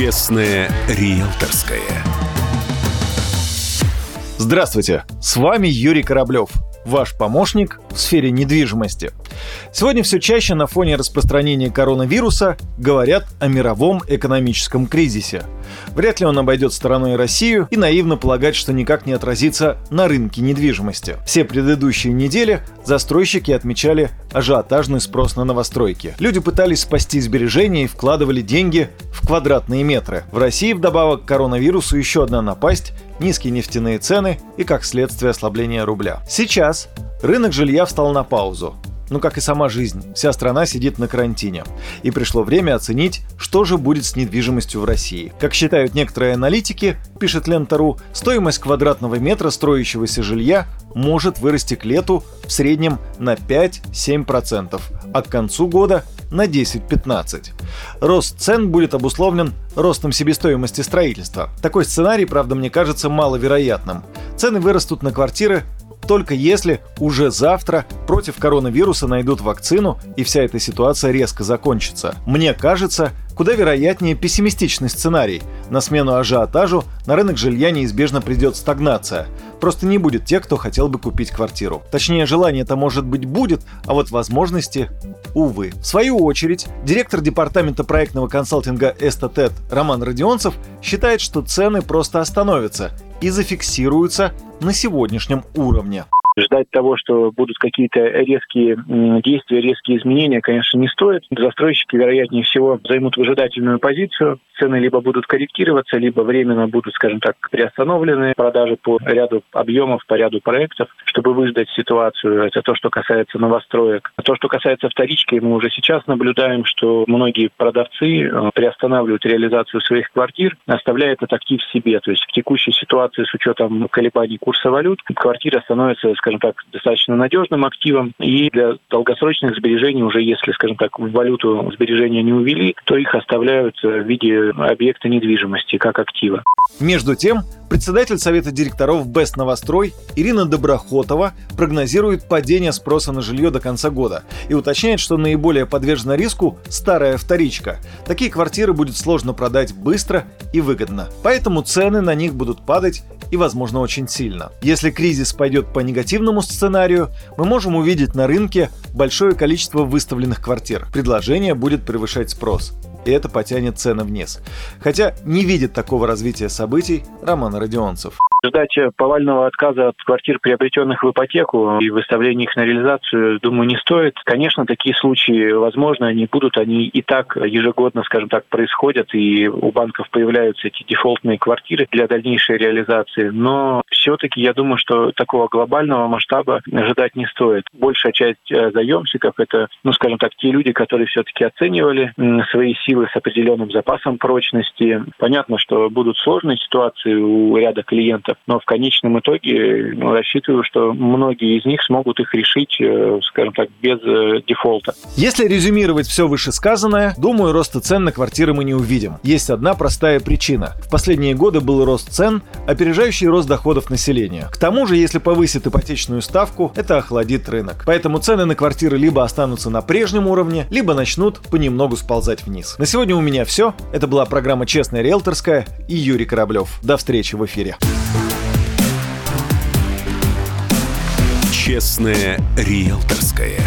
Честное риэлторское. Здравствуйте, с вами Юрий Кораблев, ваш помощник в сфере недвижимости. Сегодня все чаще на фоне распространения коронавируса говорят о мировом экономическом кризисе. Вряд ли он обойдет стороной Россию и наивно полагать, что никак не отразится на рынке недвижимости. Все предыдущие недели застройщики отмечали ажиотажный спрос на новостройки. Люди пытались спасти сбережения и вкладывали деньги в квадратные метры. В России вдобавок к коронавирусу еще одна напасть низкие нефтяные цены и, как следствие, ослабление рубля. Сейчас рынок жилья встал на паузу ну как и сама жизнь, вся страна сидит на карантине. И пришло время оценить, что же будет с недвижимостью в России. Как считают некоторые аналитики, пишет Лента.ру, стоимость квадратного метра строящегося жилья может вырасти к лету в среднем на 5-7%, а к концу года на 10-15. Рост цен будет обусловлен ростом себестоимости строительства. Такой сценарий, правда, мне кажется маловероятным. Цены вырастут на квартиры только если уже завтра против коронавируса найдут вакцину и вся эта ситуация резко закончится. Мне кажется, куда вероятнее пессимистичный сценарий. На смену ажиотажу на рынок жилья неизбежно придет стагнация. Просто не будет тех, кто хотел бы купить квартиру. Точнее, желание это может быть будет, а вот возможности – увы. В свою очередь, директор департамента проектного консалтинга Эстатет Роман Родионцев считает, что цены просто остановятся и зафиксируются на сегодняшнем уровне. Ждать того, что будут какие-то резкие действия, резкие изменения, конечно, не стоит. Застройщики, вероятнее всего, займут выжидательную позицию. Цены либо будут корректироваться, либо временно будут, скажем так, приостановлены продажи по ряду объемов, по ряду проектов, чтобы выждать ситуацию. Это то, что касается новостроек. А то, что касается вторички, мы уже сейчас наблюдаем, что многие продавцы э, приостанавливают реализацию своих квартир, оставляя этот актив себе. То есть в текущей ситуации с учетом колебаний курса валют, квартира становится, скажем так, достаточно надежным активом. И для долгосрочных сбережений уже если, скажем так, в валюту сбережения не увели, то их оставляют в виде объекта недвижимости как актива. Между тем, председатель Совета директоров Бест Новострой Ирина Доброхотова прогнозирует падение спроса на жилье до конца года и уточняет, что наиболее подвержена риску старая вторичка. Такие квартиры будет сложно продать быстро и выгодно. Поэтому цены на них будут падать и, возможно, очень сильно. Если кризис пойдет по негативному сценарию, мы можем увидеть на рынке большое количество выставленных квартир. Предложение будет превышать спрос и это потянет цены вниз. Хотя не видит такого развития событий Роман Родионцев. Ждать повального отказа от квартир, приобретенных в ипотеку и выставления их на реализацию, думаю, не стоит. Конечно, такие случаи, возможно, они будут, они и так ежегодно, скажем так, происходят, и у банков появляются эти дефолтные квартиры для дальнейшей реализации. Но все-таки я думаю, что такого глобального масштаба ожидать не стоит. Большая часть э, заемщиков это, ну, скажем так, те люди, которые все-таки оценивали свои силы с определенным запасом прочности. Понятно, что будут сложные ситуации у ряда клиентов. Но в конечном итоге ну, рассчитываю, что многие из них смогут их решить, э, скажем так, без э, дефолта. Если резюмировать все вышесказанное, думаю, роста цен на квартиры мы не увидим. Есть одна простая причина. В последние годы был рост цен, опережающий рост доходов населения. К тому же, если повысит ипотечную ставку, это охладит рынок. Поэтому цены на квартиры либо останутся на прежнем уровне, либо начнут понемногу сползать вниз. На сегодня у меня все. Это была программа «Честная риэлторская» и Юрий Кораблев. До встречи в эфире. Честное риэлторское.